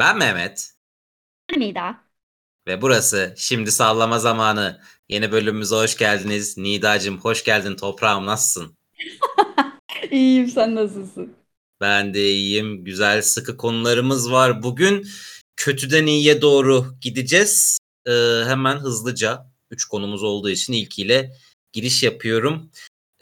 Ben Mehmet Nida. ve burası Şimdi Sallama Zamanı. Yeni bölümümüze hoş geldiniz. Nidacığım hoş geldin toprağım nasılsın? İyiyim sen nasılsın? Ben de iyiyim. Güzel sıkı konularımız var. Bugün kötüden iyiye doğru gideceğiz. Ee, hemen hızlıca 3 konumuz olduğu için ilkiyle giriş yapıyorum.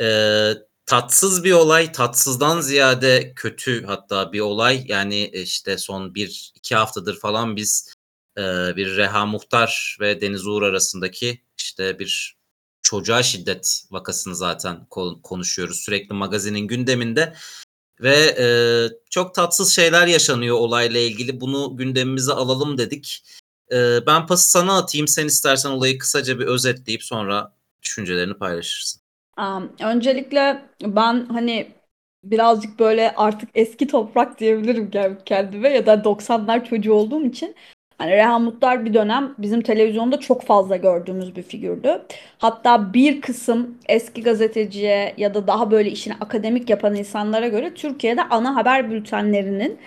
Ee, tatsız bir olay, tatsızdan ziyade kötü hatta bir olay. Yani işte son bir iki haftadır falan biz e, bir Reha Muhtar ve Deniz Uğur arasındaki işte bir çocuğa şiddet vakasını zaten konuşuyoruz. Sürekli magazinin gündeminde ve e, çok tatsız şeyler yaşanıyor olayla ilgili. Bunu gündemimize alalım dedik. E, ben pası sana atayım. Sen istersen olayı kısaca bir özetleyip sonra düşüncelerini paylaşırsın. Um, öncelikle ben hani birazcık böyle artık eski toprak diyebilirim kendime ya da 90'lar çocuğu olduğum için Hani Reha Mutlar bir dönem bizim televizyonda çok fazla gördüğümüz bir figürdü. Hatta bir kısım eski gazeteciye ya da daha böyle işini akademik yapan insanlara göre Türkiye'de ana haber bültenlerinin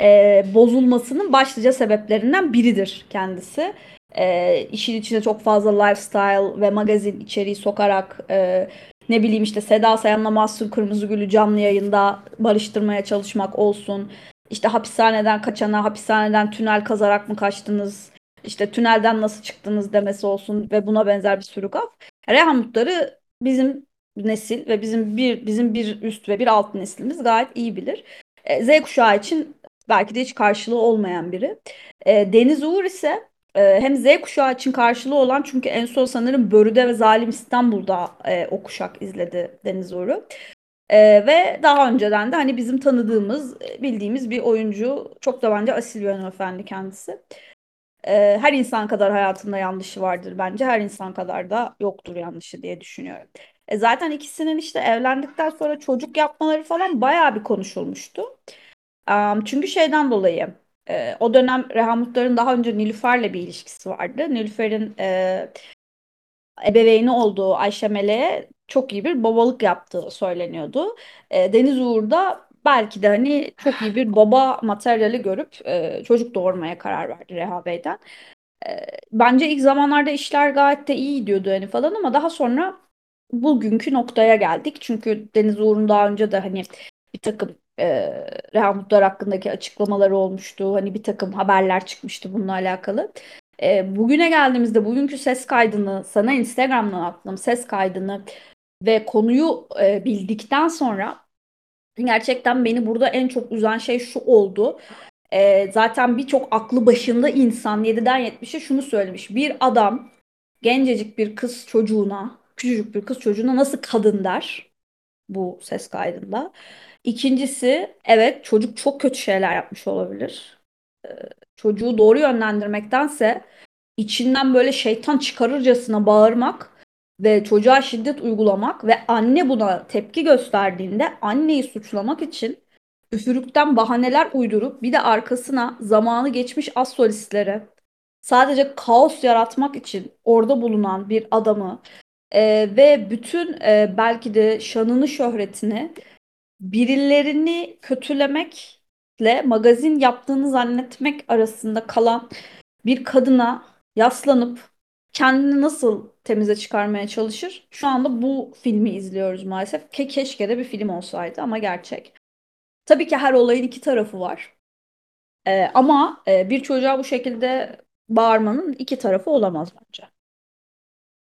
e, bozulmasının başlıca sebeplerinden biridir kendisi. E, işin içine çok fazla lifestyle ve magazin içeriği sokarak e, ne bileyim işte Seda Sayan'la Mahsun Kırmızıgül'ü canlı yayında barıştırmaya çalışmak olsun. İşte hapishaneden kaçana hapishaneden tünel kazarak mı kaçtınız? İşte tünelden nasıl çıktınız demesi olsun ve buna benzer bir sürü gaf. Reyhan Mutlar'ı bizim nesil ve bizim bir bizim bir üst ve bir alt neslimiz gayet iyi bilir. E, Z kuşağı için belki de hiç karşılığı olmayan biri. E, Deniz Uğur ise e, hem Z kuşağı için karşılığı olan çünkü en son sanırım Börü'de ve Zalim İstanbul'da e, o kuşak izledi Deniz Uğur'u. Ee, ve daha önceden de hani bizim tanıdığımız, bildiğimiz bir oyuncu. Çok da bence asil bir hanımefendi kendisi. Ee, her insan kadar hayatında yanlışı vardır bence. Her insan kadar da yoktur yanlışı diye düşünüyorum. E zaten ikisinin işte evlendikten sonra çocuk yapmaları falan bayağı bir konuşulmuştu. Um, çünkü şeyden dolayı e, o dönem Reha Mutlar'ın daha önce Nilüfer'le bir ilişkisi vardı. Nilüfer'in e, ebeveyni olduğu Ayşe Mele'ye çok iyi bir babalık yaptığı söyleniyordu. E, Deniz Uğur da belki de hani çok iyi bir baba materyali görüp e, çocuk doğurmaya karar verdi Reha Bey'den. E, bence ilk zamanlarda işler gayet de iyi gidiyordu hani falan ama daha sonra bugünkü noktaya geldik. Çünkü Deniz Uğur'un daha önce de hani bir takım e, Reha Mutlar hakkındaki açıklamaları olmuştu. Hani bir takım haberler çıkmıştı bununla alakalı. E, bugüne geldiğimizde bugünkü ses kaydını sana Instagram'dan attım ses kaydını ve konuyu e, bildikten sonra gerçekten beni burada en çok üzen şey şu oldu. E, zaten birçok aklı başında insan 7'den 70'e şunu söylemiş. Bir adam gencecik bir kız çocuğuna, küçücük bir kız çocuğuna nasıl kadın der bu ses kaydında. İkincisi evet çocuk çok kötü şeyler yapmış olabilir. E, çocuğu doğru yönlendirmektense içinden böyle şeytan çıkarırcasına bağırmak ve çocuğa şiddet uygulamak ve anne buna tepki gösterdiğinde anneyi suçlamak için üfürükten bahaneler uydurup bir de arkasına zamanı geçmiş az sadece kaos yaratmak için orada bulunan bir adamı e, ve bütün e, belki de şanını şöhretini birilerini kötülemekle magazin yaptığını zannetmek arasında kalan bir kadına yaslanıp kendini nasıl temize çıkarmaya çalışır? Şu anda bu filmi izliyoruz maalesef. Ke keşke de bir film olsaydı ama gerçek. Tabii ki her olayın iki tarafı var. Ee, ama e, bir çocuğa bu şekilde bağırmanın iki tarafı olamaz bence.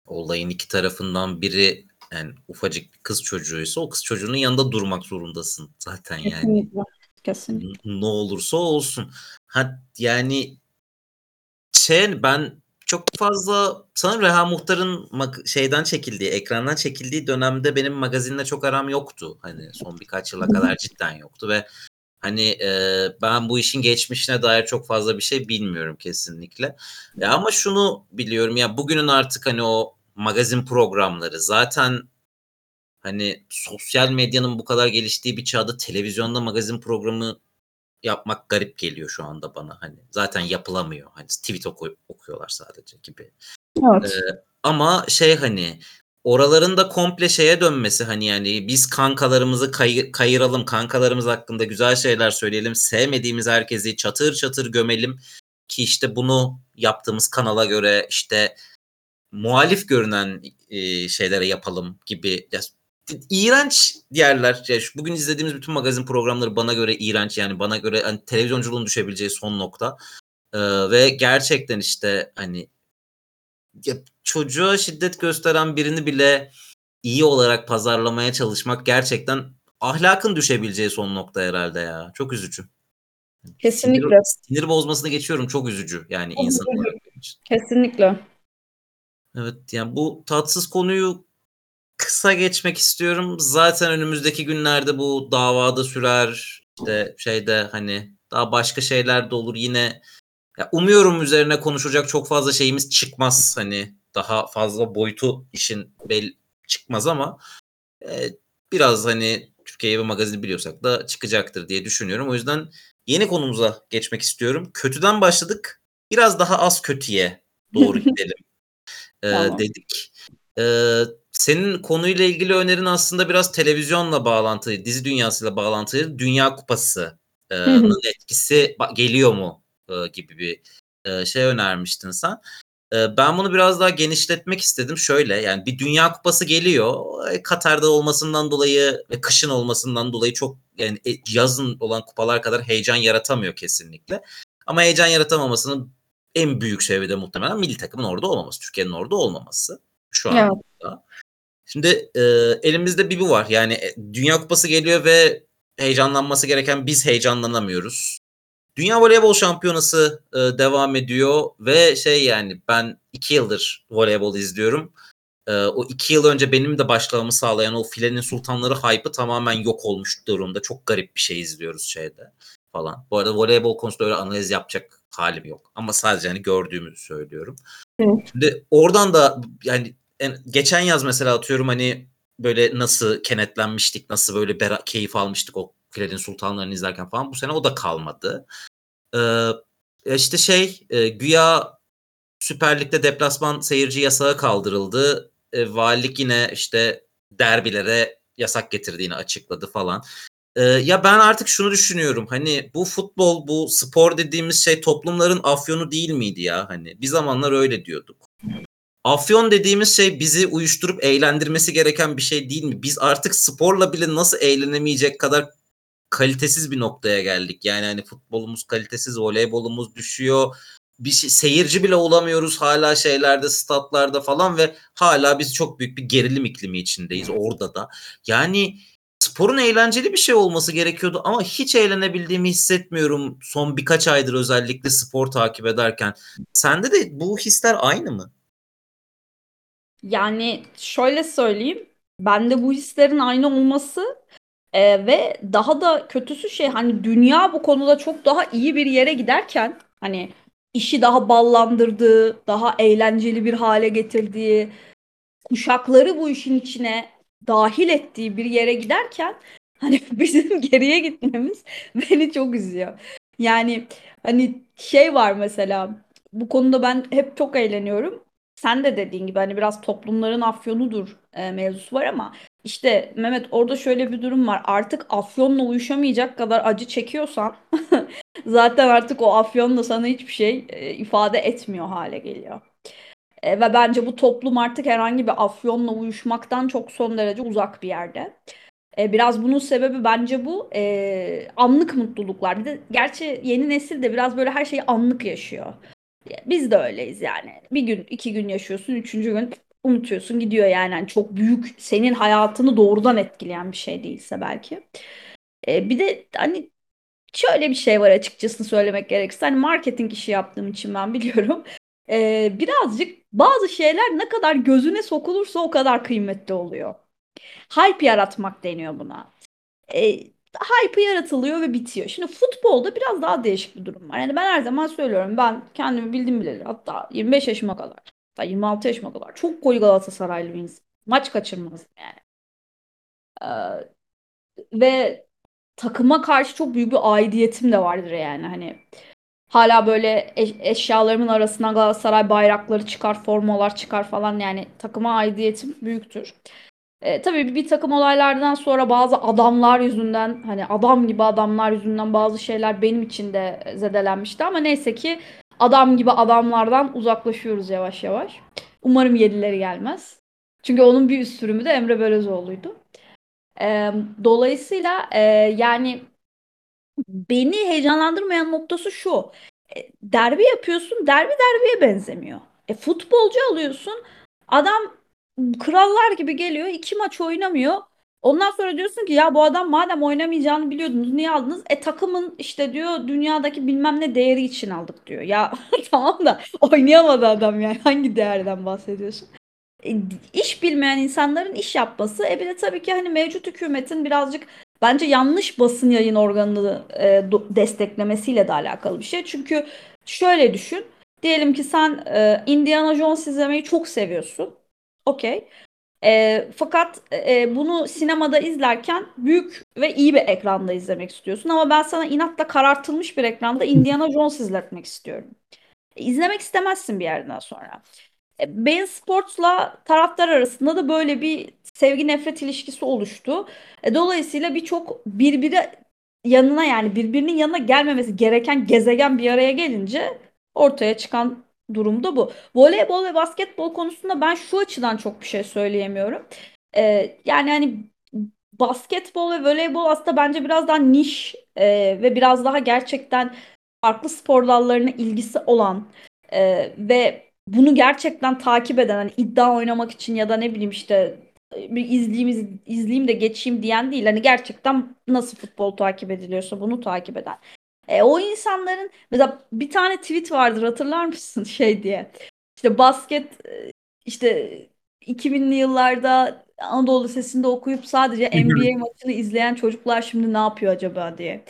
Olayın iki tarafından biri yani ufacık bir kız çocuğuysa o kız çocuğunun yanında durmak zorundasın zaten yani. Kesinlikle. Kesinlikle. Ne olursa olsun. Ha, yani şey ben çok fazla sanırım Reha Muhtar'ın şeyden çekildiği, ekrandan çekildiği dönemde benim magazinle çok aram yoktu. Hani son birkaç yıla kadar cidden yoktu ve hani e, ben bu işin geçmişine dair çok fazla bir şey bilmiyorum kesinlikle. E, ama şunu biliyorum ya bugünün artık hani o magazin programları zaten hani sosyal medyanın bu kadar geliştiği bir çağda televizyonda magazin programı yapmak garip geliyor şu anda bana hani zaten yapılamıyor hani tweet oku- okuyorlar sadece gibi. Evet. Ee, ama şey hani oraların da komple şeye dönmesi hani yani biz kankalarımızı kay- kayıralım, kankalarımız hakkında güzel şeyler söyleyelim, sevmediğimiz herkesi çatır çatır gömelim ki işte bunu yaptığımız kanala göre işte muhalif görünen e, şeylere yapalım gibi ya, iğrenç yerler. Ya, şu bugün izlediğimiz bütün magazin programları bana göre iğrenç yani bana göre hani, televizyonculuğun düşebileceği son nokta. Ee, ve gerçekten işte hani ya, çocuğa şiddet gösteren birini bile iyi olarak pazarlamaya çalışmak gerçekten ahlakın düşebileceği son nokta herhalde ya. Çok üzücü. Kesinlikle. Sinir, sinir bozmasını geçiyorum. Çok üzücü yani insan olarak. Kesinlikle. Evet yani bu tatsız konuyu kısa geçmek istiyorum. Zaten önümüzdeki günlerde bu davada sürer. İşte şeyde hani daha başka şeyler de olur yine. Ya umuyorum üzerine konuşacak çok fazla şeyimiz çıkmaz. Hani daha fazla boyutu işin bel çıkmaz ama e, biraz hani Türkiye'yi ve magazini biliyorsak da çıkacaktır diye düşünüyorum. O yüzden yeni konumuza geçmek istiyorum. Kötüden başladık. Biraz daha az kötüye doğru gidelim e, tamam. dedik. E, senin konuyla ilgili önerin aslında biraz televizyonla bağlantılı, dizi dünyasıyla bağlantılı. Dünya Kupası'nın etkisi geliyor mu e, gibi bir e, şey önermiştin sen. E, ben bunu biraz daha genişletmek istedim. Şöyle yani bir Dünya Kupası geliyor. E, Katar'da olmasından dolayı ve kışın olmasından dolayı çok yani e, yazın olan kupalar kadar heyecan yaratamıyor kesinlikle. Ama heyecan yaratamamasının en büyük sebebi de muhtemelen milli takımın orada olmaması, Türkiye'nin orada olmaması şu an. Evet. Şimdi e, elimizde bir bu var. Yani e, Dünya Kupası geliyor ve heyecanlanması gereken biz heyecanlanamıyoruz. Dünya Voleybol Şampiyonası e, devam ediyor ve şey yani ben iki yıldır voleybol izliyorum. E, o iki yıl önce benim de başlamamı sağlayan o filenin sultanları hype'ı tamamen yok olmuş durumda. Çok garip bir şey izliyoruz şeyde falan. Bu arada voleybol konusunda öyle analiz yapacak halim yok. Ama sadece hani gördüğümü söylüyorum. Hı. Şimdi oradan da yani en, geçen yaz mesela atıyorum hani böyle nasıl kenetlenmiştik, nasıl böyle bera- keyif almıştık o Filenin Sultanlarını izlerken falan. Bu sene o da kalmadı. Ee, işte şey e, güya Süper Lig'de deplasman seyirci yasağı kaldırıldı. E, valilik yine işte derbilere yasak getirdiğini açıkladı falan. E, ya ben artık şunu düşünüyorum. Hani bu futbol, bu spor dediğimiz şey toplumların afyonu değil miydi ya? Hani bir zamanlar öyle diyorduk. Afyon dediğimiz şey bizi uyuşturup eğlendirmesi gereken bir şey değil mi? Biz artık sporla bile nasıl eğlenemeyecek kadar kalitesiz bir noktaya geldik. Yani hani futbolumuz kalitesiz, voleybolumuz düşüyor. Bir şey, seyirci bile olamıyoruz hala şeylerde, statlarda falan ve hala biz çok büyük bir gerilim iklimi içindeyiz orada da. Yani sporun eğlenceli bir şey olması gerekiyordu ama hiç eğlenebildiğimi hissetmiyorum son birkaç aydır özellikle spor takip ederken. Sende de bu hisler aynı mı? Yani şöyle söyleyeyim. Bende bu hislerin aynı olması e, ve daha da kötüsü şey hani dünya bu konuda çok daha iyi bir yere giderken hani işi daha ballandırdığı, daha eğlenceli bir hale getirdiği, kuşakları bu işin içine dahil ettiği bir yere giderken hani bizim geriye gitmemiz beni çok üzüyor. Yani hani şey var mesela bu konuda ben hep çok eğleniyorum. Sen de dediğin gibi hani biraz toplumların afyonudur e, mevzusu var ama işte Mehmet orada şöyle bir durum var. Artık afyonla uyuşamayacak kadar acı çekiyorsan zaten artık o afyon da sana hiçbir şey e, ifade etmiyor hale geliyor. E, ve bence bu toplum artık herhangi bir afyonla uyuşmaktan çok son derece uzak bir yerde. E, biraz bunun sebebi bence bu e, anlık mutluluklar. Bir de gerçi yeni nesil de biraz böyle her şeyi anlık yaşıyor. Biz de öyleyiz yani. Bir gün, iki gün yaşıyorsun, üçüncü gün unutuyorsun gidiyor yani. yani çok büyük senin hayatını doğrudan etkileyen bir şey değilse belki. E, bir de hani şöyle bir şey var açıkçası söylemek gerekirse. Hani marketing işi yaptığım için ben biliyorum. E, birazcık bazı şeyler ne kadar gözüne sokulursa o kadar kıymetli oluyor. Hype yaratmak deniyor buna. E, hype yaratılıyor ve bitiyor. Şimdi futbolda biraz daha değişik bir durum var. Yani ben her zaman söylüyorum ben kendimi bildim bileli hatta 25 yaşıma kadar hatta 26 yaşıma kadar çok koyu Galatasaraylı bir insan. Maç kaçırmaz yani. Ee, ve takıma karşı çok büyük bir aidiyetim de vardır yani hani Hala böyle eş- eşyalarımın arasına Galatasaray bayrakları çıkar, formalar çıkar falan yani takıma aidiyetim büyüktür. E, tabii bir takım olaylardan sonra bazı adamlar yüzünden hani adam gibi adamlar yüzünden bazı şeyler benim için de zedelenmişti ama neyse ki adam gibi adamlardan uzaklaşıyoruz yavaş yavaş. Umarım yedileri gelmez. Çünkü onun bir üst sürümü de Emre Belözoğlu'ydu. E, dolayısıyla e, yani beni heyecanlandırmayan noktası şu. E, derbi yapıyorsun, derbi derbiye benzemiyor. E, futbolcu alıyorsun, adam krallar gibi geliyor, iki maç oynamıyor. Ondan sonra diyorsun ki ya bu adam madem oynamayacağını biliyordunuz niye aldınız? E takımın işte diyor dünyadaki bilmem ne değeri için aldık diyor. Ya tamam da oynayamadı adam yani hangi değerden bahsediyorsun? E, iş bilmeyen insanların iş yapması. E bir de tabii ki hani mevcut hükümetin birazcık bence yanlış basın yayın organını e, desteklemesiyle de alakalı bir şey. Çünkü şöyle düşün. Diyelim ki sen e, Indiana Jones izlemeyi çok seviyorsun. Okey. E, fakat e, bunu sinemada izlerken büyük ve iyi bir ekranda izlemek istiyorsun. Ama ben sana inatla karartılmış bir ekranda Indiana Jones izletmek istiyorum. E, izlemek istemezsin bir yerden sonra. E, Bein Sports'la taraftar arasında da böyle bir sevgi nefret ilişkisi oluştu. E, dolayısıyla birçok birbiri yanına yani birbirinin yanına gelmemesi gereken gezegen bir araya gelince ortaya çıkan durum da bu. Voleybol ve basketbol konusunda ben şu açıdan çok bir şey söyleyemiyorum. E, yani hani basketbol ve voleybol aslında bence biraz daha niş e, ve biraz daha gerçekten farklı spor dallarına ilgisi olan e, ve bunu gerçekten takip eden hani iddia oynamak için ya da ne bileyim işte bir izleyeyim, izleyeyim de geçeyim diyen değil. Hani gerçekten nasıl futbol takip ediliyorsa bunu takip eden. E, o insanların mesela bir tane tweet vardır hatırlar mısın şey diye. İşte basket e, işte 2000'li yıllarda Anadolu Lisesi'nde okuyup sadece NBA maçını izleyen çocuklar şimdi ne yapıyor acaba diye.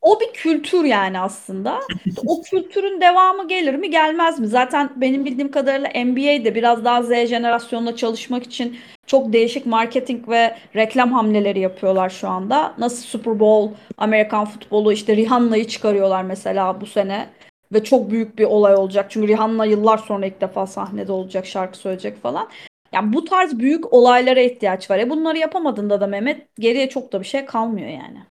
O bir kültür yani aslında. O kültürün devamı gelir mi gelmez mi? Zaten benim bildiğim kadarıyla NBA'de biraz daha Z jenerasyonla çalışmak için çok değişik marketing ve reklam hamleleri yapıyorlar şu anda. Nasıl Super Bowl, Amerikan futbolu işte Rihanna'yı çıkarıyorlar mesela bu sene. Ve çok büyük bir olay olacak. Çünkü Rihanna yıllar sonra ilk defa sahnede olacak, şarkı söyleyecek falan. Yani bu tarz büyük olaylara ihtiyaç var. E bunları yapamadığında da Mehmet geriye çok da bir şey kalmıyor yani.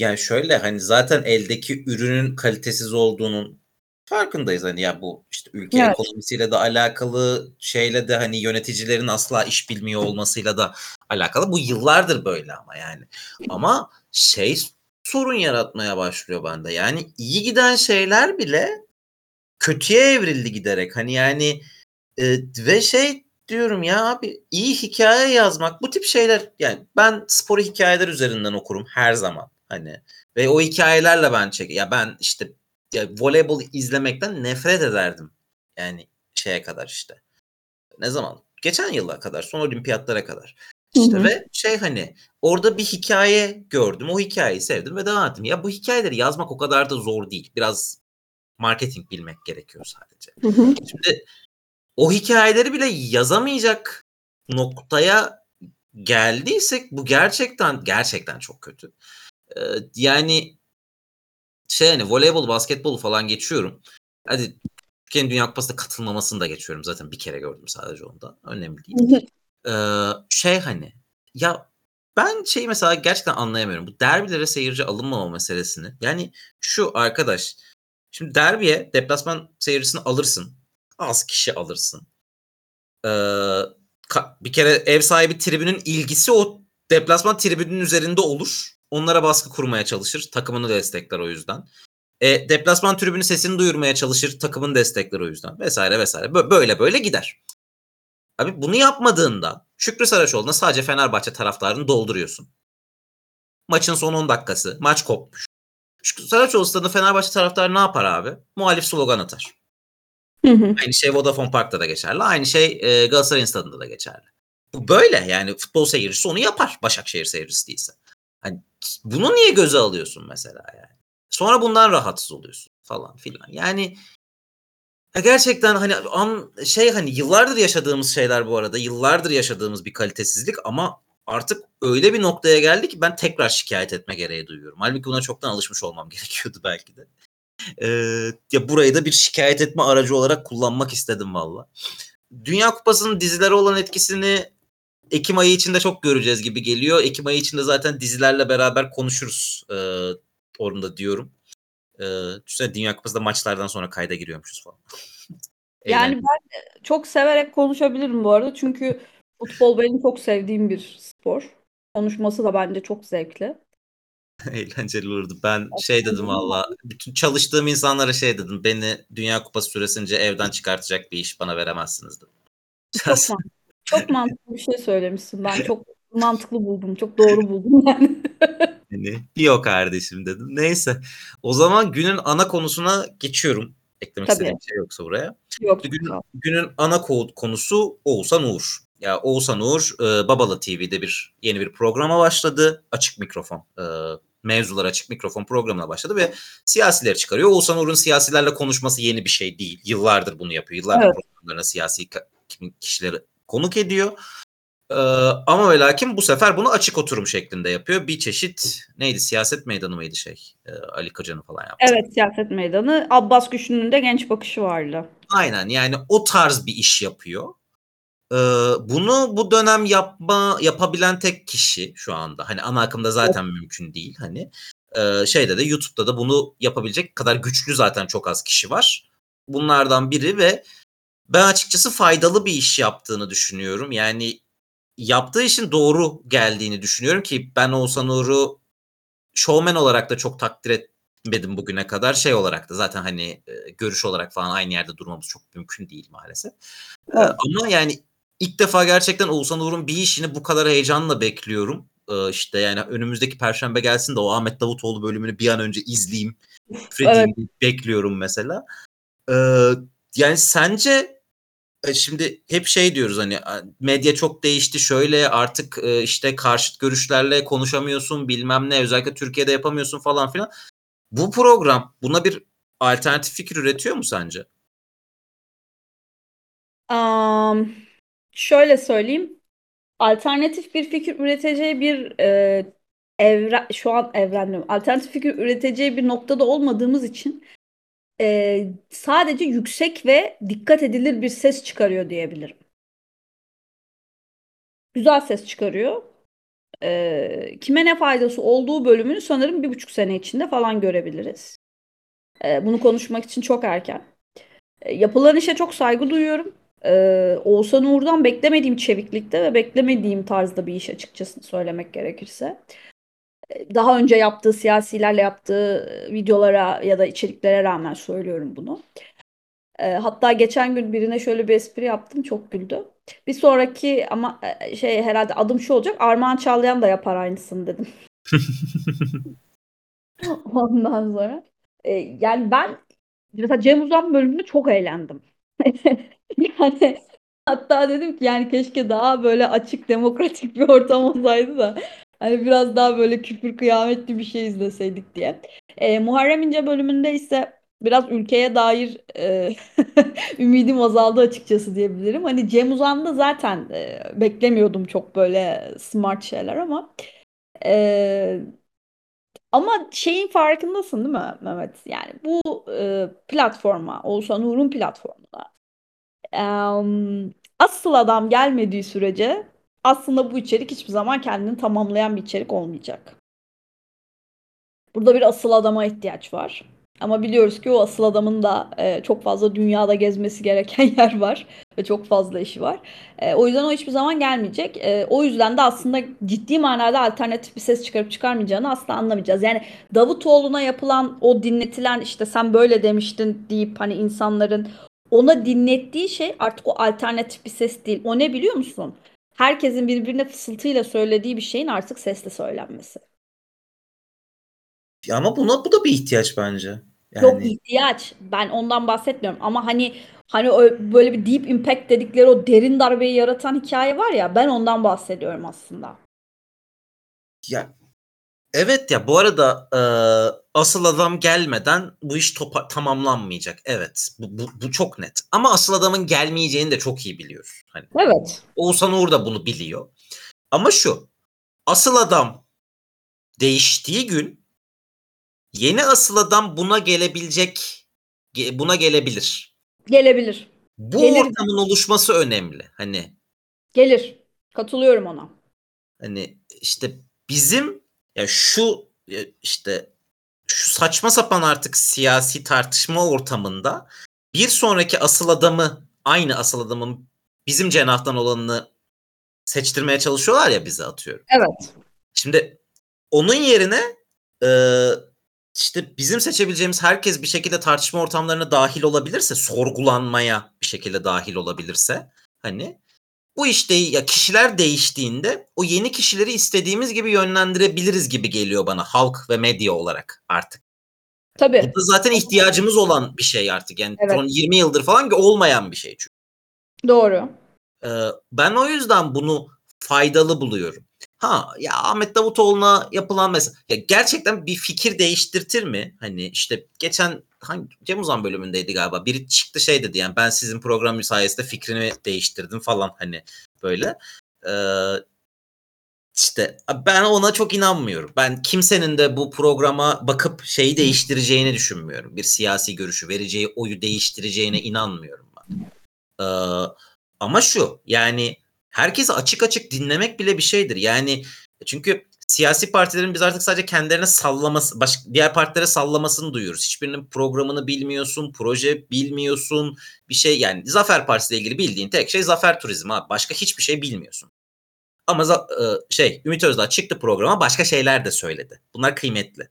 Yani şöyle hani zaten eldeki ürünün kalitesiz olduğunun farkındayız hani ya bu işte ülke Evet. ekonomisiyle de alakalı şeyle de hani yöneticilerin asla iş bilmiyor olmasıyla da alakalı. Bu yıllardır böyle ama yani. Ama şey sorun yaratmaya başlıyor bende. Yani iyi giden şeyler bile kötüye evrildi giderek. Hani yani e, ve şey diyorum ya abi iyi hikaye yazmak bu tip şeyler yani ben sporu hikayeler üzerinden okurum her zaman hani ve o hikayelerle ben çek ya ben işte ya voleybol izlemekten nefret ederdim. Yani şeye kadar işte. Ne zaman? Geçen yıla kadar son olimpiyatlara kadar. İşte Hı. hı. ve şey hani orada bir hikaye gördüm o hikayeyi sevdim ve devam ettim. Ya bu hikayeleri yazmak o kadar da zor değil. Biraz marketing bilmek gerekiyor sadece. Şimdi o hikayeleri bile yazamayacak noktaya geldiysek bu gerçekten gerçekten çok kötü. Ee, yani şey hani voleybol, basketbol falan geçiyorum. Hadi Türkiye'nin Dünya Kupası'na katılmamasını da geçiyorum. Zaten bir kere gördüm sadece onda. Önemli değil. Ee, şey hani ya ben şeyi mesela gerçekten anlayamıyorum. Bu derbilere seyirci alınmama meselesini. Yani şu arkadaş şimdi derbiye deplasman seyircisini alırsın. Az kişi alırsın. Ee, ka- bir kere ev sahibi tribünün ilgisi o deplasman tribünün üzerinde olur. Onlara baskı kurmaya çalışır. Takımını destekler o yüzden. E, deplasman tribünü sesini duyurmaya çalışır. Takımını destekler o yüzden. Vesaire vesaire. Bö- Böyle böyle gider. Abi bunu yapmadığında Şükrü Saraçoğlu'na sadece Fenerbahçe taraftarını dolduruyorsun. Maçın son 10 dakikası. Maç kopmuş. Şükrü Saraçoğlu stadında Fenerbahçe taraftarı ne yapar abi? Muhalif slogan atar. Hı hı. Aynı şey Vodafone Park'ta da geçerli. Aynı şey e, Galatasaray'ın stadında da geçerli. Bu böyle yani futbol seyircisi onu yapar. Başakşehir seyircisi değilse. Hani bunu niye göze alıyorsun mesela yani? Sonra bundan rahatsız oluyorsun falan filan. Yani ya gerçekten hani an şey hani yıllardır yaşadığımız şeyler bu arada. Yıllardır yaşadığımız bir kalitesizlik ama artık öyle bir noktaya geldi ki ben tekrar şikayet etme gereği duyuyorum. Halbuki buna çoktan alışmış olmam gerekiyordu belki de. Ee, ya burayı da bir şikayet etme aracı olarak kullanmak istedim valla. Dünya Kupası'nın dizilere olan etkisini Ekim ayı içinde çok göreceğiz gibi geliyor. Ekim ayı içinde zaten dizilerle beraber konuşuruz e, orada diyorum. E, düşünsene Dünya Kupası'da maçlardan sonra kayda giriyormuşuz falan. Yani ben çok severek konuşabilirim bu arada. Çünkü futbol benim çok sevdiğim bir spor. Konuşması da bence çok zevkli. Eğlenceli olurdu. Ben şey dedim valla bütün çalıştığım insanlara şey dedim. Beni Dünya Kupası süresince evden çıkartacak bir iş bana veremezsiniz dedim. Çok çok mantıklı bir şey söylemişsin. Ben çok mantıklı buldum. Çok doğru buldum yani. yani yok kardeşim dedim. Neyse. O zaman günün ana konusuna geçiyorum. Eklemek Tabii. istediğim bir şey yoksa buraya. Yok. Günün, günün ana ko- konusu Oğuzhan Uğur. Ya Oğuzhan Uğur e, Babala TV'de bir yeni bir programa başladı. Açık mikrofon. E, mevzular açık mikrofon programına başladı ve siyasileri çıkarıyor. Oğuzhan Uğur'un siyasilerle konuşması yeni bir şey değil. Yıllardır bunu yapıyor. Yıllardır Evet. programlarına siyasi kişileri konuk ediyor. Ee, ama ve lakin bu sefer bunu açık oturum şeklinde yapıyor. Bir çeşit neydi siyaset meydanı mıydı şey? Ee, Ali Koca'nın falan yaptı. Evet siyaset meydanı. Abbas Güçlü'nün de genç bakışı vardı. Aynen yani o tarz bir iş yapıyor. Ee, bunu bu dönem yapma yapabilen tek kişi şu anda. Hani ana akımda zaten mümkün değil. Hani Ee, şeyde de YouTube'da da bunu yapabilecek kadar güçlü zaten çok az kişi var. Bunlardan biri ve ben açıkçası faydalı bir iş yaptığını düşünüyorum. Yani yaptığı işin doğru geldiğini düşünüyorum ki ben Oğuzhan Uğur'u showman olarak da çok takdir etmedim bugüne kadar. Şey olarak da zaten hani e, görüş olarak falan aynı yerde durmamız çok mümkün değil maalesef. Ee, Evet. ama yani ilk defa gerçekten Oğuzhan Uğur'un bir işini bu kadar heyecanla bekliyorum. Ee, işte yani önümüzdeki perşembe gelsin de o Ahmet Davutoğlu bölümünü bir an önce izleyeyim. Freddy'yi bekliyorum mesela. Yani sence e, şimdi hep şey diyoruz hani medya çok değişti şöyle artık e, işte karşıt görüşlerle konuşamıyorsun bilmem ne özellikle Türkiye'de yapamıyorsun falan filan. Bu program buna bir alternatif fikir üretiyor mu sence? Am, şöyle söyleyeyim. Alternatif bir fikir üreteceği bir e, evren, şu an evren diyorum. Alternatif fikir üreteceği bir noktada olmadığımız için e, sadece yüksek ve dikkat edilir bir ses çıkarıyor diyebilirim. Güzel ses çıkarıyor. E, kime ne faydası olduğu bölümünü sanırım bir buçuk sene içinde falan görebiliriz. E, bunu konuşmak için çok erken. E, yapılan işe çok saygı duyuyorum. Ee, Oğuzhan Uğur'dan beklemediğim çeviklikte ve beklemediğim tarzda bir iş açıkçası söylemek gerekirse. Daha önce yaptığı siyasilerle yaptığı videolara ya da içeriklere rağmen söylüyorum bunu. Ee, hatta geçen gün birine şöyle bir espri yaptım çok güldü. Bir sonraki ama e, şey herhalde adım şu olacak Armağan Çağlayan da yapar aynısını dedim. Ondan sonra. e, yani ben mesela Cem Uzan bölümünde çok eğlendim. Yani hatta dedim ki yani keşke daha böyle açık demokratik bir ortam olsaydı da hani biraz daha böyle küfür kıyametli bir şey izleseydik diye. E, Muharrem İnce bölümünde ise biraz ülkeye dair e, ümidim azaldı açıkçası diyebilirim. Hani Cem Uzan'da zaten e, beklemiyordum çok böyle smart şeyler ama e, ama şeyin farkındasın değil mi Mehmet? Yani bu e, platforma, Oğuzhan Uğur'un platformuna em, asıl adam gelmediği sürece aslında bu içerik hiçbir zaman kendini tamamlayan bir içerik olmayacak. Burada bir asıl adama ihtiyaç var. Ama biliyoruz ki o asıl adamın da e, çok fazla dünyada gezmesi gereken yer var ve çok fazla işi var. E, o yüzden o hiçbir zaman gelmeyecek. E, o yüzden de aslında ciddi manada alternatif bir ses çıkarıp çıkarmayacağını asla anlamayacağız. Yani Davutoğlu'na yapılan o dinletilen işte sen böyle demiştin deyip hani insanların ona dinlettiği şey artık o alternatif bir ses değil. O ne biliyor musun? Herkesin birbirine fısıltıyla söylediği bir şeyin artık sesle söylenmesi. Ama buna bu da bir ihtiyaç bence. Yok ihtiyaç. Ben ondan bahsetmiyorum ama hani hani böyle bir deep impact dedikleri o derin darbeyi yaratan hikaye var ya ben ondan bahsediyorum aslında. Ya evet ya bu arada e, asıl adam gelmeden bu iş topa- tamamlanmayacak. Evet bu, bu, bu çok net. Ama asıl adamın gelmeyeceğini de çok iyi biliyoruz. Hani Evet. Oğuzhan Uğur da bunu biliyor. Ama şu asıl adam değiştiği gün yeni asıl adam buna gelebilecek buna gelebilir. Gelebilir. Bu Gelir. ortamın oluşması önemli. Hani Gelir. Katılıyorum ona. Hani işte bizim ya şu işte şu saçma sapan artık siyasi tartışma ortamında bir sonraki asıl adamı aynı asıl adamın bizim cenahtan olanını seçtirmeye çalışıyorlar ya bize atıyorum. Evet. Şimdi onun yerine e, işte bizim seçebileceğimiz herkes bir şekilde tartışma ortamlarına dahil olabilirse, sorgulanmaya bir şekilde dahil olabilirse hani bu işte ya kişiler değiştiğinde o yeni kişileri istediğimiz gibi yönlendirebiliriz gibi geliyor bana halk ve medya olarak artık. Tabii. Bu da zaten ihtiyacımız olan bir şey artık. Yani Evet. son 20 yıldır falan olmayan bir şey çünkü. Doğru. Ee, ben o yüzden bunu faydalı buluyorum. Ha ya Ahmet Davutoğlu'na yapılan mesela ya gerçekten bir fikir değiştirtir mi? Hani işte geçen hangi Cem Uzan bölümündeydi galiba. Biri çıktı şey dedi yani ben sizin program sayesinde fikrini değiştirdim falan hani böyle. Ee, işte ben ona çok inanmıyorum. Ben kimsenin de bu programa bakıp şeyi değiştireceğini düşünmüyorum. Bir siyasi görüşü vereceği oyu değiştireceğine inanmıyorum ben. Ee, ama şu yani herkesi açık açık dinlemek bile bir şeydir. Yani çünkü siyasi partilerin biz artık sadece kendilerine sallaması, başka, diğer partilere sallamasını duyuyoruz. Hiçbirinin programını bilmiyorsun, proje bilmiyorsun, bir şey yani Zafer Partisi ile ilgili bildiğin tek şey Zafer Turizmi abi. Başka hiçbir şey bilmiyorsun. Ama za- şey Ümit Özdağ çıktı programa başka şeyler de söyledi. Bunlar kıymetli.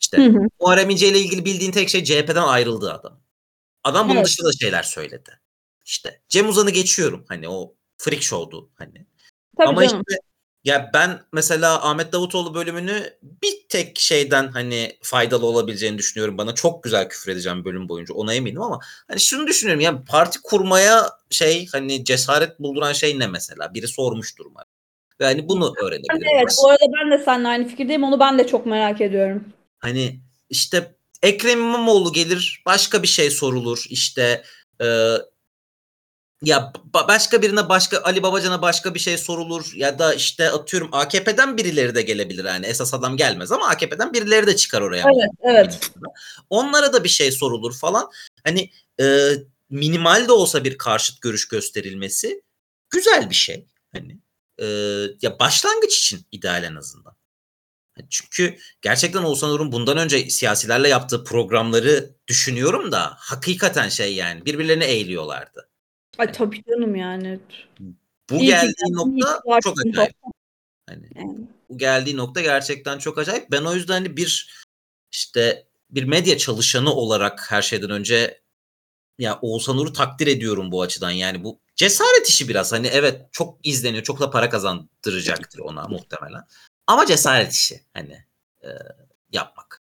İşte Hı hı. Muharrem İnce ile ilgili bildiğin tek şey CHP'den ayrıldı adam. Adam bunun Evet. dışında da şeyler söyledi. İşte Cem Uzan'ı geçiyorum hani o freak show'du hani. Tabii Ama canım. işte ya ben mesela Ahmet Davutoğlu bölümünü bir tek şeyden hani faydalı olabileceğini düşünüyorum. Bana çok güzel küfür edeceğim bölüm boyunca ona eminim ama hani şunu düşünüyorum yani parti kurmaya şey hani cesaret bulduran şey ne mesela? Biri sormuştur umarım. Ve hani bunu öğrenebilirim. Evet, bu arada ben de seninle aynı fikirdeyim. Onu ben de çok merak ediyorum. Hani işte Ekrem İmamoğlu gelir başka bir şey sorulur işte e, ya ba- başka birine başka Ali Babacan'a başka bir şey sorulur ya da işte atıyorum AKP'den birileri de gelebilir yani esas adam gelmez ama AKP'den birileri de çıkar oraya. Evet, evet. Onlara da bir şey sorulur falan. Hani e, minimal de olsa bir karşıt görüş gösterilmesi güzel bir şey. Hani e, ya başlangıç için ideal en azından. Çünkü gerçekten Oğuzhan Uğur'un bundan önce siyasilerle yaptığı programları düşünüyorum da hakikaten şey yani birbirlerine eğiliyorlardı. Ay tabii canım yani. Bu İyi ki geldiği iyi nokta ki çok acayip. Hani Yani. bu geldiği nokta gerçekten çok acayip. Ben o yüzden hani bir işte bir medya çalışanı olarak her şeyden önce ya Oğuzhan Uğur'u takdir ediyorum bu açıdan. Yani bu cesaret işi biraz. Hani evet çok izleniyor, çok da para kazandıracaktır ona muhtemelen. Ama cesaret işi hani e, yapmak.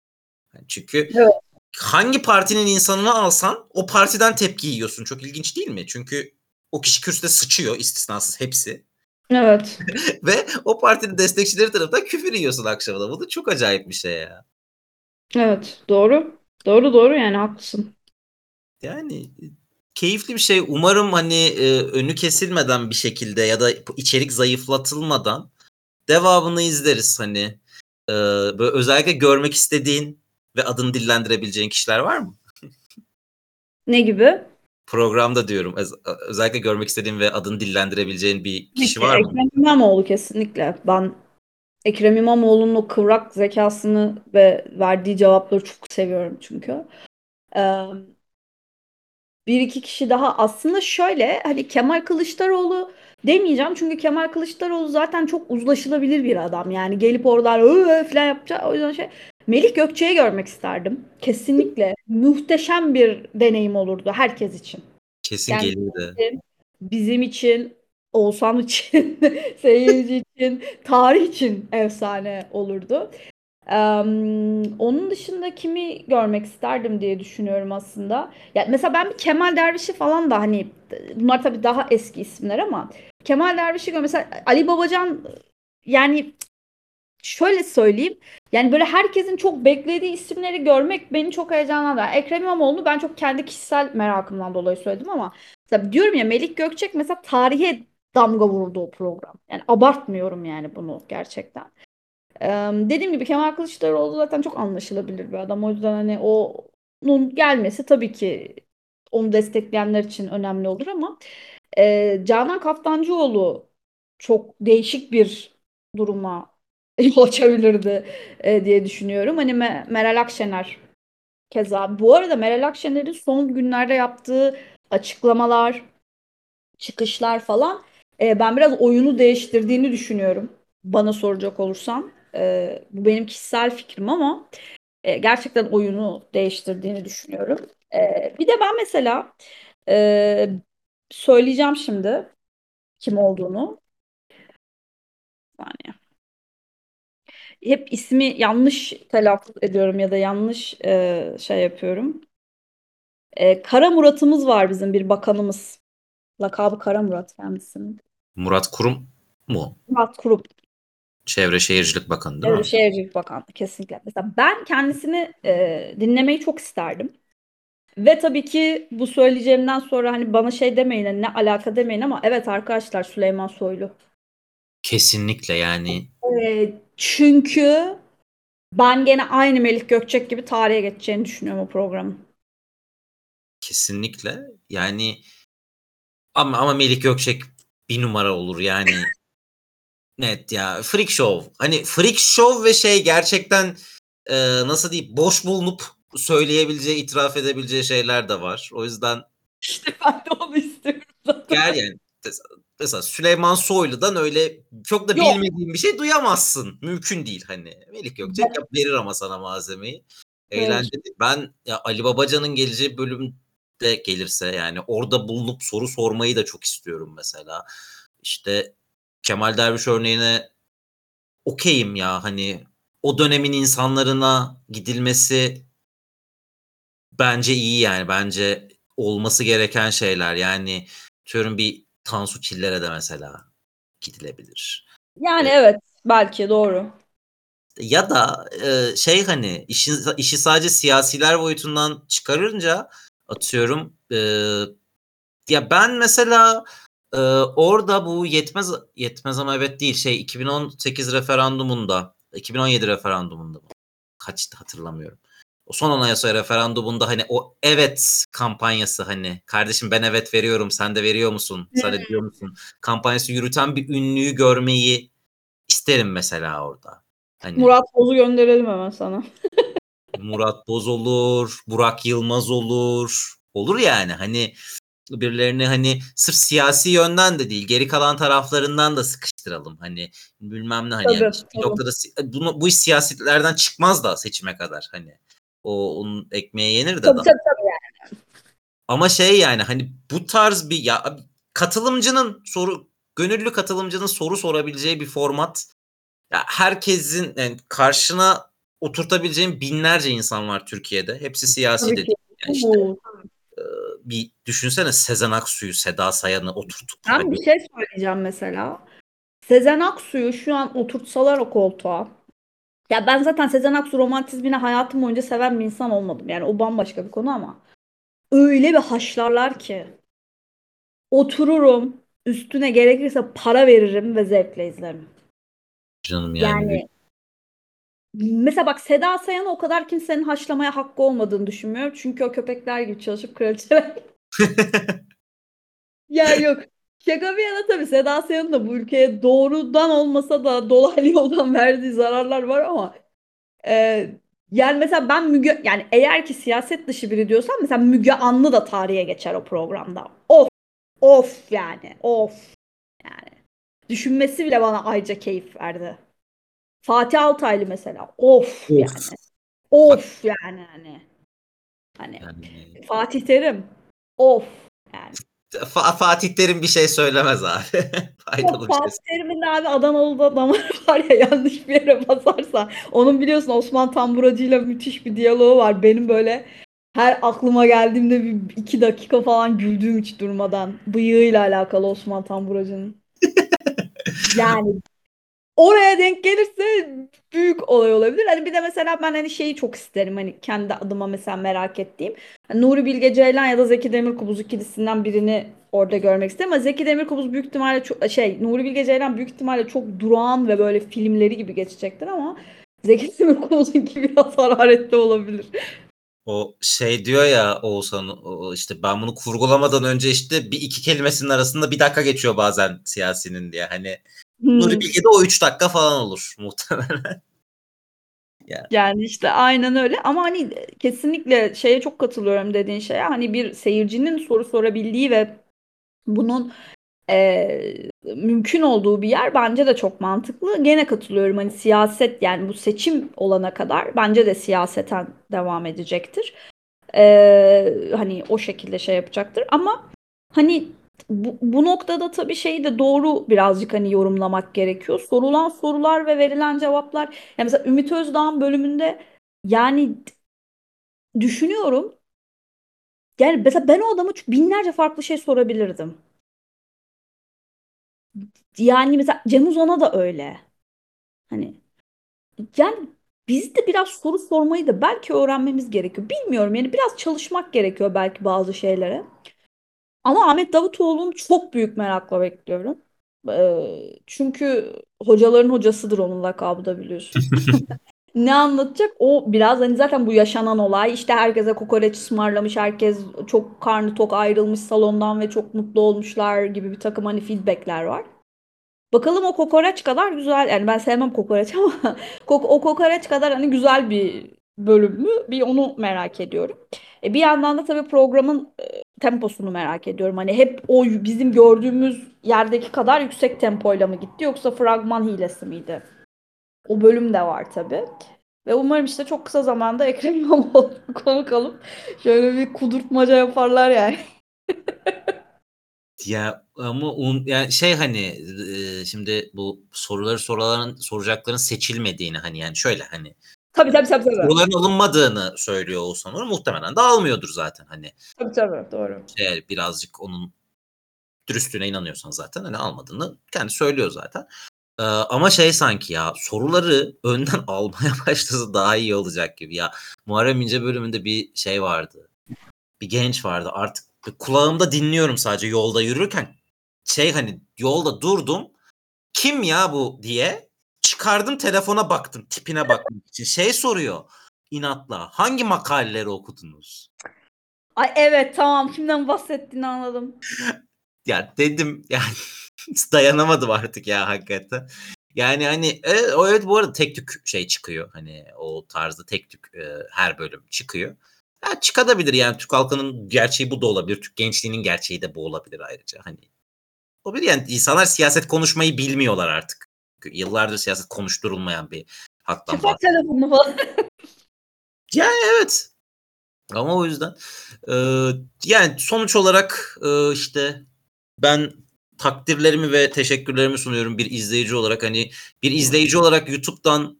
Yani çünkü Evet. Hangi partinin insanını alsan o partiden tepki yiyorsun. Çok ilginç değil mi? Çünkü o kişi kürsüde sıçıyor istisnasız hepsi. Evet. Ve o partinin destekçileri tarafından küfür yiyorsun akşamında. Bu da çok acayip bir şey ya. Evet. Doğru. Doğru doğru yani haklısın. Yani keyifli bir şey. Umarım hani e, önü kesilmeden bir şekilde ya da içerik zayıflatılmadan devamını izleriz hani. E, böyle özellikle görmek istediğin ve adını dillendirebileceğin kişiler var mı? Ne gibi? Programda diyorum. öz- özellikle görmek istediğin ve adını dillendirebileceğin bir kişi var mı? Ekrem İmamoğlu kesinlikle. Ben Ekrem İmamoğlu'nun o kıvrak zekasını ve verdiği cevapları çok seviyorum çünkü. Ee, bir iki kişi daha aslında şöyle hani Kemal Kılıçdaroğlu demeyeceğim çünkü Kemal Kılıçdaroğlu zaten çok uzlaşılabilir bir adam. Yani gelip oradan öö falan yapacak. O yüzden şey Melih Gökçe'yi görmek isterdim. Kesinlikle. Muhteşem bir deneyim olurdu herkes için. Kesin Yani- gelirdi. Bizim için, Oğuzhan için, seyirci için, tarih için efsane olurdu. Em, onun dışında kimi görmek isterdim diye düşünüyorum aslında. Ya mesela ben bir Kemal Derviş'i falan da hani bunlar tabii daha eski isimler ama Kemal Derviş'i gör mesela Ali Babacan yani şöyle söyleyeyim. Yani böyle herkesin çok beklediği isimleri görmek beni çok heyecanlandırır. Ekrem İmamoğlu'nu ben çok kendi kişisel merakımdan dolayı söyledim ama mesela diyorum ya Melik Gökçek mesela tarihe damga vurdu o program. Yani abartmıyorum yani bunu gerçekten. Ee, dediğim gibi Kemal Kılıçdaroğlu zaten çok anlaşılabilir bir adam. O yüzden hani onun gelmesi tabii ki onu destekleyenler için önemli olur ama e, Canan Kaftancıoğlu çok değişik bir duruma yol açabilirdi e, diye düşünüyorum. Hani Me- Meral Akşener keza. Bu arada Meral Akşener'in son günlerde yaptığı açıklamalar, çıkışlar falan e, ben biraz oyunu değiştirdiğini düşünüyorum. Bana soracak olursan. E, bu benim kişisel fikrim ama e, gerçekten oyunu değiştirdiğini düşünüyorum. E, bir de ben mesela e, söyleyeceğim şimdi kim olduğunu. Bir saniye. Hep ismi yanlış telaffuz ediyorum ya da yanlış e, şey yapıyorum. E, Kara Murat'ımız var bizim bir bakanımız. Lakabı Kara Murat kendisinin. Murat Kurum mu? Murat Kurum. Çevre Şehircilik Bakanı değil Çevre mi? Şehircilik Bakanlığı kesinlikle. Mesela ben kendisini e, dinlemeyi çok isterdim. Ve tabii ki bu söyleyeceğimden sonra hani bana şey demeyin hani ne alaka demeyin ama evet arkadaşlar Süleyman Soylu. Kesinlikle yani. E, çünkü ben gene aynı Melih Gökçek gibi tarihe geçeceğini düşünüyorum o programın. Kesinlikle. Yani ama ama Melih Gökçek bir numara olur yani. Net ya. Freak show. Hani freak show ve şey gerçekten e, nasıl diyeyim boş bulunup söyleyebileceği, itiraf edebileceği şeyler de var. O yüzden İşte ben de onu istiyorum zaten. gel yani mesela Süleyman Soylu'dan öyle çok da Yok. bilmediğin bir şey duyamazsın. Mümkün değil hani. Melih Gökçek yap- verir ama sana malzemeyi. Evet. Eğlenceli. Ben ya Ali Babacan'ın geleceği bölümde gelirse yani orada bulunup soru sormayı da çok istiyorum mesela. İşte Kemal Derviş örneğine okeyim ya hani o dönemin insanlarına gidilmesi bence iyi yani bence olması gereken şeyler yani diyorum bir Tansu Çiller'e de mesela gidilebilir. Yani Evet. evet belki doğru. Ya da e, şey hani işi, işi sadece siyasiler boyutundan çıkarınca atıyorum e, ya ben mesela e, orada bu yetmez yetmez ama evet değil şey 2018 referandumunda 2017 referandumunda. Kaçtı hatırlamıyorum. Son anayasa referandumunda hani o evet kampanyası hani kardeşim ben evet veriyorum sen de veriyor musun? Sen de diyor musun? Kampanyası yürüten bir ünlüyü görmeyi isterim mesela orada. Hani Murat Boz'u gönderelim hemen sana. Murat Boz olur, Burak Yılmaz olur. Olur yani hani birilerini hani sırf siyasi yönden de değil geri kalan taraflarından da sıkıştıralım. Hani bilmem ne hani yani Tabii, bir tabii. noktada bunu, bu iş siyasetlerden çıkmaz da seçime kadar hani. O onun ekmeğe yenir de Tabii tabii tabii. Ama şey yani hani bu tarz bir ya katılımcının soru gönüllü katılımcının soru sorabileceği bir format. Ya herkesin yani karşına oturtabileceğin binlerce insan var Türkiye'de. Hepsi siyasi Tabii de ki. değil. Yani işte e, bir düşünsene Sezen Aksu'yu, Seda Sayan'ı oturtup Ben bir şey söyleyeceğim mesela. Sezen Aksu'yu şu an oturtsalar o koltuğa. Ya ben zaten Sezen Aksu romantizmini hayatım boyunca seven bir insan olmadım. Yani o bambaşka bir konu ama. Öyle bir haşlarlar ki. Otururum. Üstüne gerekirse para veririm ve zevkle izlerim. canım yani, Yani mesela bak Seda Sayan'ı o kadar kimsenin haşlamaya hakkı olmadığını düşünmüyorum. Çünkü o köpekler gibi çalışıp kraliçeler Ya yok. Şaka bir yana tabii Seda Sayan'ın da bu ülkeye doğrudan olmasa da dolaylı yoldan verdiği zararlar var ama e, yani mesela ben Müge yani eğer ki siyaset dışı biri diyorsan mesela Müge Anlı da tarihe geçer o programda. Of of yani of yani düşünmesi bile bana ayrıca keyif verdi. Fatih Altaylı mesela of, Of. yani of yani hani hani yani Fatih Terim of yani Fa- Fatih Terim bir şey söylemez abi. Faydalı şey. Fatih Terim'in de abi Adanalı'da damarı var ya yanlış bir yere basarsa. Onun biliyorsun Osman Tamburacı'yla müthiş bir diyaloğu var. Benim böyle her aklıma geldiğimde bir iki dakika falan güldüğüm hiç durmadan. Bıyığıyla alakalı Osman Tamburacı'nın. Yani oraya denk gelirse büyük olay olabilir. Hani bir de mesela ben hani şeyi çok isterim hani kendi adıma mesela merak ettiğim. Hani Nuri Bilge Ceylan ya da Zeki Demirkubuz ikilisinden birini orada görmek isterim. Ama Zeki Demirkubuz büyük ihtimalle çok şey Nuri Bilge Ceylan büyük ihtimalle çok durağan ve böyle filmleri gibi geçecektir ama Zeki Demirkubuz'unki biraz hararetli olabilir. O şey diyor ya Oğuzhan işte ben bunu kurgulamadan önce işte bir iki kelimesinin arasında bir dakika geçiyor bazen siyasinin diye. Hani Hmm. Nuri Bilge'de o üç dakika falan olur muhtemelen. Yani işte aynen öyle ama hani kesinlikle şeye çok katılıyorum dediğin şeye hani bir seyircinin soru sorabildiği ve bunun eee, mümkün olduğu bir yer bence de çok mantıklı. Gene katılıyorum hani siyaset yani bu seçim olana kadar bence de siyaseten devam edecektir. Eee, hani o şekilde şey yapacaktır ama hani bu, bu noktada tabii şeyi de doğru birazcık hani yorumlamak gerekiyor. Sorulan sorular ve verilen cevaplar. Yani mesela Ümit Özdağ'ın bölümünde yani düşünüyorum. Yani mesela ben o adama binlerce farklı şey sorabilirdim. Yani mesela Cem Uzan'a da öyle. Hani yani biz de biraz soru sormayı da belki öğrenmemiz gerekiyor. Bilmiyorum yani biraz çalışmak gerekiyor belki bazı şeylere. Ama Ahmet Davutoğlu'nu çok büyük merakla bekliyorum. Ee, çünkü hocaların hocasıdır onun lakabı da biliyorsun. Ne anlatacak? O biraz hani zaten bu yaşanan olay işte herkese kokoreç ısmarlamış, herkes çok karnı tok ayrılmış salondan ve çok mutlu olmuşlar gibi bir takım hani feedbackler var. Bakalım o kokoreç kadar güzel yani ben sevmem kokoreç ama o kokoreç kadar hani güzel bir bölüm mü? Bir onu merak ediyorum. E bir yandan da tabii programın e, temposunu merak ediyorum. Hani hep o bizim gördüğümüz yerdeki kadar yüksek tempoyla mı gitti yoksa fragman hilesi miydi? O bölüm de var tabii. Ve umarım işte çok kısa zamanda Ekrem İmamoğlu'nu konuk alıp şöyle bir kudurtmaca yaparlar yani. Ya ama un, yani şey hani e, şimdi bu soruları sorulan soracakların seçilmediğini hani yani şöyle hani Tabii tabii tabii. tabii. soruların alınmadığını söylüyor Oğuzhan Uğur. Muhtemelen de almıyordur zaten hani. Tabii tabii doğru. Eğer birazcık onun dürüstlüğüne inanıyorsan zaten hani almadığını kendi söylüyor zaten. Ee, ama şey sanki ya soruları önden almaya başlasa daha iyi olacak gibi ya. Muharrem İnce bölümünde bir şey vardı. Bir genç vardı artık kulağımda dinliyorum sadece yolda yürürken. Şey hani yolda durdum. Kim ya bu diye çıkardım telefona baktım tipine bakmak için. Şey soruyor inatla hangi makaleleri okudunuz? Ay evet tamam kimden bahsettiğini anladım. Ya dedim yani dayanamadım artık ya hakikaten. Yani hani evet, o evet bu arada tek tük şey çıkıyor. Hani o tarzda tek tük e, her bölüm çıkıyor. Ya çıkabilir yani Türk halkının gerçeği bu da olabilir. Türk gençliğinin gerçeği de bu olabilir ayrıca. Hani olabilir yani insanlar siyaset konuşmayı bilmiyorlar artık. Yıllardır siyaset konuşturulmayan bir haktan Çıkar bahsediyor. telefonunu falan. Yani evet. Ama o yüzden e, yani sonuç olarak e, işte ben takdirlerimi ve teşekkürlerimi sunuyorum bir izleyici olarak. Hani bir izleyici olarak YouTube'dan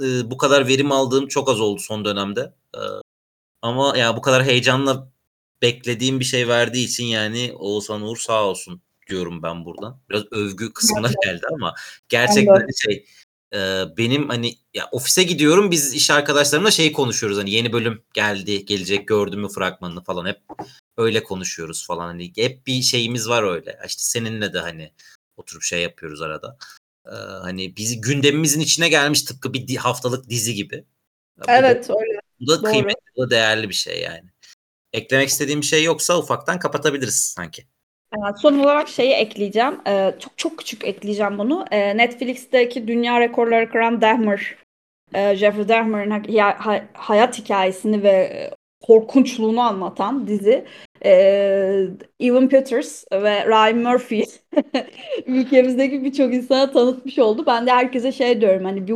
e, bu kadar verim aldığım çok az oldu son dönemde. E, ama ya bu kadar heyecanla beklediğim bir şey verdiği için yani Oğuzhan Uğur sağ olsun diyorum ben buradan. Biraz övgü kısmına geldi ama gerçekten şey e, benim hani ya ofise gidiyorum biz iş arkadaşlarımla şey konuşuyoruz hani yeni bölüm geldi gelecek gördün mü fragmanını falan hep öyle konuşuyoruz falan hani hep bir şeyimiz var öyle. İşte seninle de hani oturup şey yapıyoruz arada. Ee, hani bizi gündemimizin içine gelmiş tıpkı bir haftalık dizi gibi. Bu da- Evet öyle. bu da Doğru. kıymetli bu da değerli bir şey yani. Eklemek istediğim bir şey yoksa ufaktan kapatabiliriz sanki son olarak şeyi ekleyeceğim. Ee, çok çok küçük ekleyeceğim bunu. Ee, Netflix'teki dünya rekorları kıran Dahmer, e, Jeffrey Dahmer'ın ha- ha- hayat hikayesini ve e, korkunçluğunu anlatan dizi. Ee, Evan Peters ve Ryan Murphy ülkemizdeki birçok insana tanıtmış oldu. Ben de herkese şey diyorum hani bir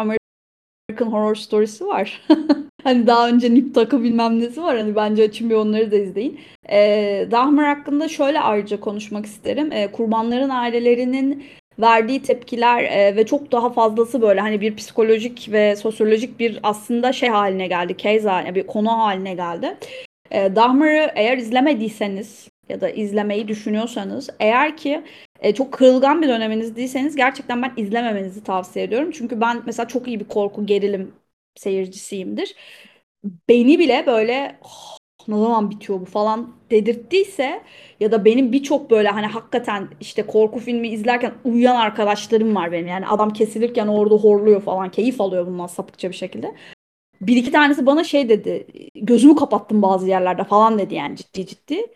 American Horror Story'si var. Hani daha önce Nip Tuck'ı bilmem nesi var. Hani bence açın bir onları da izleyin. Ee, Dahmer hakkında şöyle ayrıca konuşmak isterim. Ee, kurbanların ailelerinin verdiği tepkiler e, ve çok daha fazlası böyle hani bir psikolojik ve sosyolojik bir aslında şey haline geldi. Case haline, bir konu haline geldi. Ee, Dahmer'ı eğer izlemediyseniz ya da izlemeyi düşünüyorsanız eğer ki e, çok kırılgan bir döneminiz değilseniz gerçekten ben izlememenizi tavsiye ediyorum. Çünkü ben mesela çok iyi bir korku gerilim seyircisiyimdir. Beni bile böyle "Oh, ne zaman bitiyor bu falan dedirttiyse ya da benim birçok böyle hani hakikaten işte korku filmi izlerken uyuyan arkadaşlarım var benim. Yani adam kesilirken orada horluyor falan keyif alıyor bundan sapıkça bir şekilde. Bir iki tanesi bana şey dedi gözümü kapattım bazı yerlerde falan dedi yani ciddi ciddi.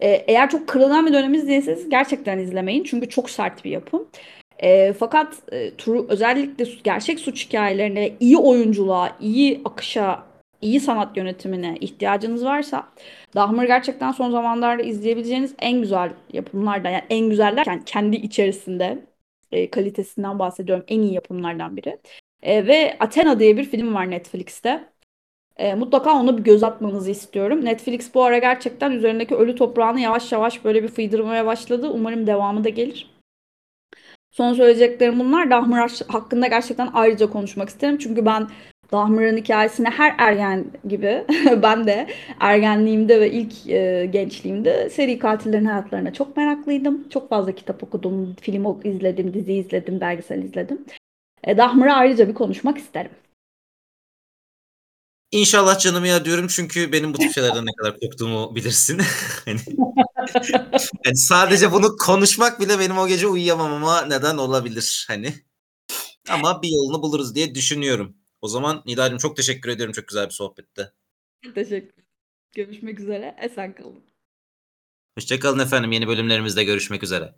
Ee, eğer çok kırılgan bir döneminiz değilseniz gerçekten izlemeyin. Çünkü çok sert bir yapım. Ee, fakat e, turu, özellikle gerçek suç hikayelerine, iyi oyunculuğa, iyi akışa, iyi sanat yönetimine ihtiyacınız varsa Dahmer gerçekten son zamanlarda izleyebileceğiniz en güzel yapımlardan. Yani en güzel derken kendi içerisinde e, kalitesinden bahsediyorum. En iyi yapımlardan biri. E, ve Athena diye bir film var Netflix'te. E, mutlaka ona bir göz atmanızı istiyorum. Netflix bu ara gerçekten üzerindeki ölü toprağını yavaş yavaş böyle bir fıydırmaya başladı. Umarım devamı da gelir. Son söyleyeceklerim bunlar. Dahmer hakkında gerçekten ayrıca konuşmak isterim. Çünkü ben Dahmer'ın hikayesine her ergen gibi ben de ergenliğimde ve ilk e, gençliğimde seri katillerin hayatlarına çok meraklıydım. Çok fazla kitap okudum, film izledim, dizi izledim, belgesel izledim. E, Dahmer'a ayrıca bir konuşmak isterim. İnşallah canımı ya diyorum çünkü benim bu tip şeylerden ne kadar korktuğumu bilirsin. Hani yani sadece bunu konuşmak bile benim o gece uyuyamamama neden olabilir hani. Ama bir yolunu buluruz diye düşünüyorum. O zaman Nilay'cığım çok teşekkür ediyorum. Çok güzel bir sohbetti. Teşekkür Görüşmek üzere. Esen kalın. Hoşça kalın efendim. Yeni bölümlerimizde görüşmek üzere.